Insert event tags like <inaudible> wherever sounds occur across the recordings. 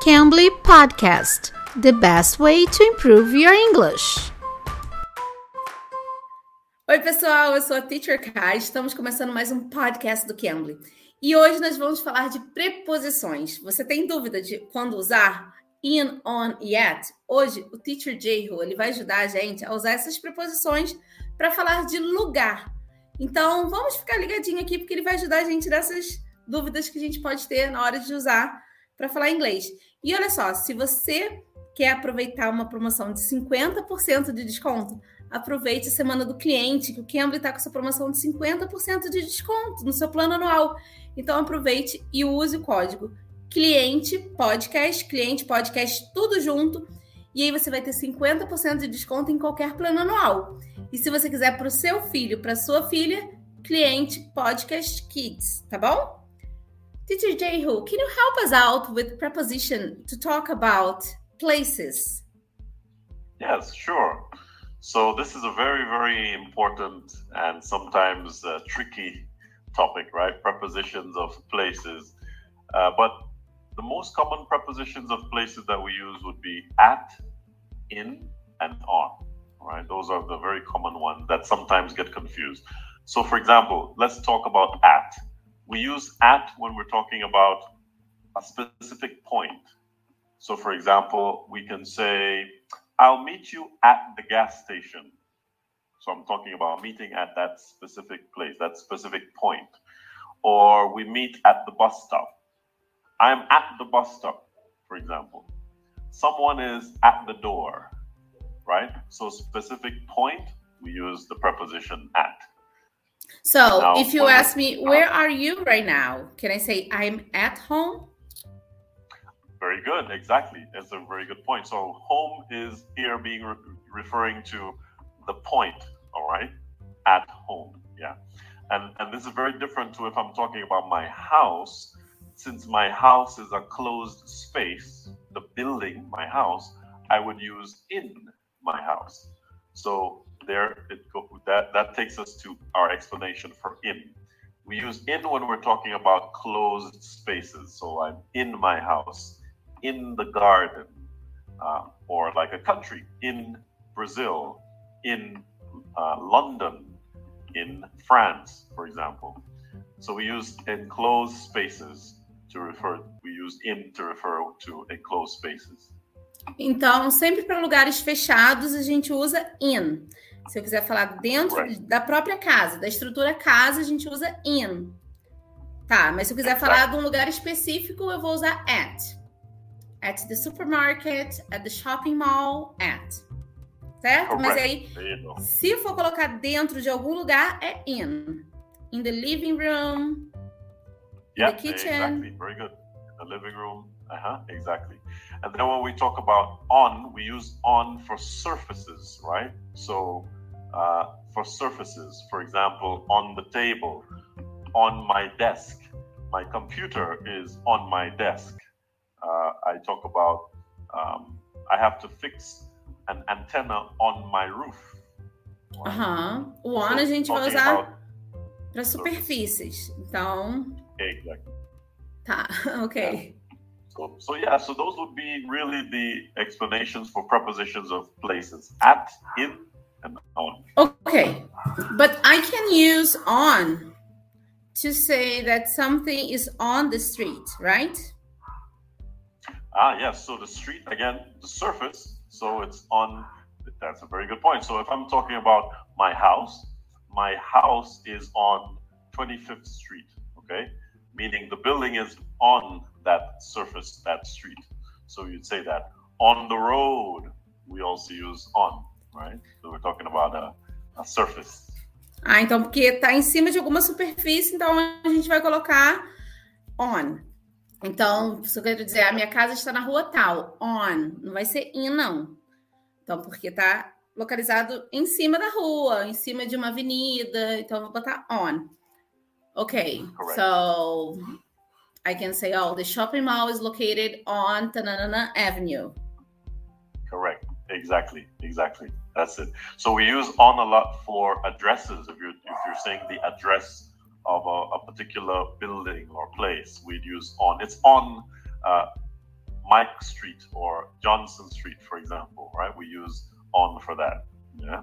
Cambly Podcast, the best way to improve your English. Oi, pessoal, eu sou a Teacher Kai. Estamos começando mais um podcast do Cambly. E hoje nós vamos falar de preposições. Você tem dúvida de quando usar in, on at? Hoje, o Teacher J-Ho, ele vai ajudar a gente a usar essas preposições para falar de lugar. Então, vamos ficar ligadinho aqui, porque ele vai ajudar a gente nessas dúvidas que a gente pode ter na hora de usar para falar inglês. E olha só, se você quer aproveitar uma promoção de 50% de desconto, aproveite a semana do cliente, que o Cambly está com essa promoção de 50% de desconto no seu plano anual. Então aproveite e use o código cliente podcast, cliente podcast tudo junto, e aí você vai ter 50% de desconto em qualquer plano anual. E se você quiser para o seu filho, para sua filha, cliente podcast kids, tá bom? Teacher Jehu, can you help us out with preposition to talk about places? Yes, sure. So this is a very, very important and sometimes uh, tricky topic, right? Prepositions of places. Uh, but the most common prepositions of places that we use would be at, in, and on. Right? Those are the very common ones that sometimes get confused. So, for example, let's talk about at. We use at when we're talking about a specific point. So, for example, we can say, I'll meet you at the gas station. So, I'm talking about meeting at that specific place, that specific point. Or we meet at the bus stop. I'm at the bus stop, for example. Someone is at the door, right? So, specific point, we use the preposition at. So now, if you ask me, where are you right now? Can I say I'm at home? Very good. Exactly. That's a very good point. So home is here being re- referring to the point. All right. At home. Yeah. And and this is very different to if I'm talking about my house. Since my house is a closed space, the building, my house, I would use in my house. So there it that that takes us to our explanation for in. We use in when we're talking about closed spaces. So I'm in my house, in the garden, uh, or like a country in Brazil, in uh, London, in France, for example. So we use enclosed spaces to refer. We use in to refer to enclosed spaces. Então, sempre para lugares fechados a gente usa in. Se eu quiser falar dentro da própria casa, da estrutura casa, a gente usa in. Tá, mas se eu quiser falar de um lugar específico, eu vou usar at. At the supermarket, at the shopping mall, at. Certo? Mas aí, se for colocar dentro de algum lugar, é in. In the living room, in the kitchen. Exactly. Very good. The living room. Uh-huh, exactly. And then when we talk about on, we use on for surfaces, right? So uh, for surfaces. For example, on the table, on my desk. My computer is on my desk. Uh, I talk about um, I have to fix an antenna on my roof. Aham. O on so, a gente vai usar para superfícies. Então. Exactly. Tá, <laughs> ok. So, so yeah, so those would be really the explanations for prepositions of places. At, in, and on. Okay, but I can use on to say that something is on the street, right? Ah, yes. So the street again, the surface. So it's on. That's a very good point. So if I'm talking about my house, my house is on 25th Street. Okay, meaning the building is on that surface, that street. So you'd say that on the road. We also use on. right? So we're talking about a, a surface. Ah, então porque está em cima de alguma superfície, então a gente vai colocar on. Então, se eu quero dizer, a minha casa está na rua tal, on, não vai ser in, não. Então, porque está localizado em cima da rua, em cima de uma avenida, então eu vou botar on. Ok, Correct. so I can say, oh, the shopping mall is located on Tanana Avenue. Correct. Exactly. Exactly. That's it. So we use on a lot for addresses. If you're if you're saying the address of a, a particular building or place, we'd use on. It's on uh, Mike Street or Johnson Street, for example, right? We use on for that. Yeah.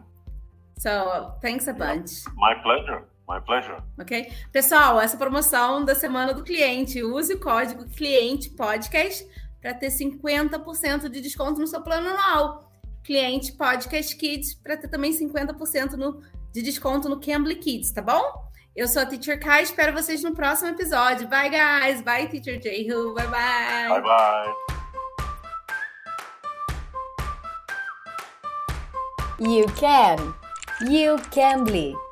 So, thanks a bunch. My pleasure. My pleasure. Ok? Pessoal, essa promoção da semana do cliente. Use o código cliente podcast para ter 50% de desconto no seu plano anual. Cliente Podcast Kids para ter também 50% no, de desconto no Cambly Kids, tá bom? Eu sou a Teacher Kai, espero vocês no próximo episódio. Bye, guys. Bye, Teacher Jehu. Bye, bye. Bye, bye. You can. You can be.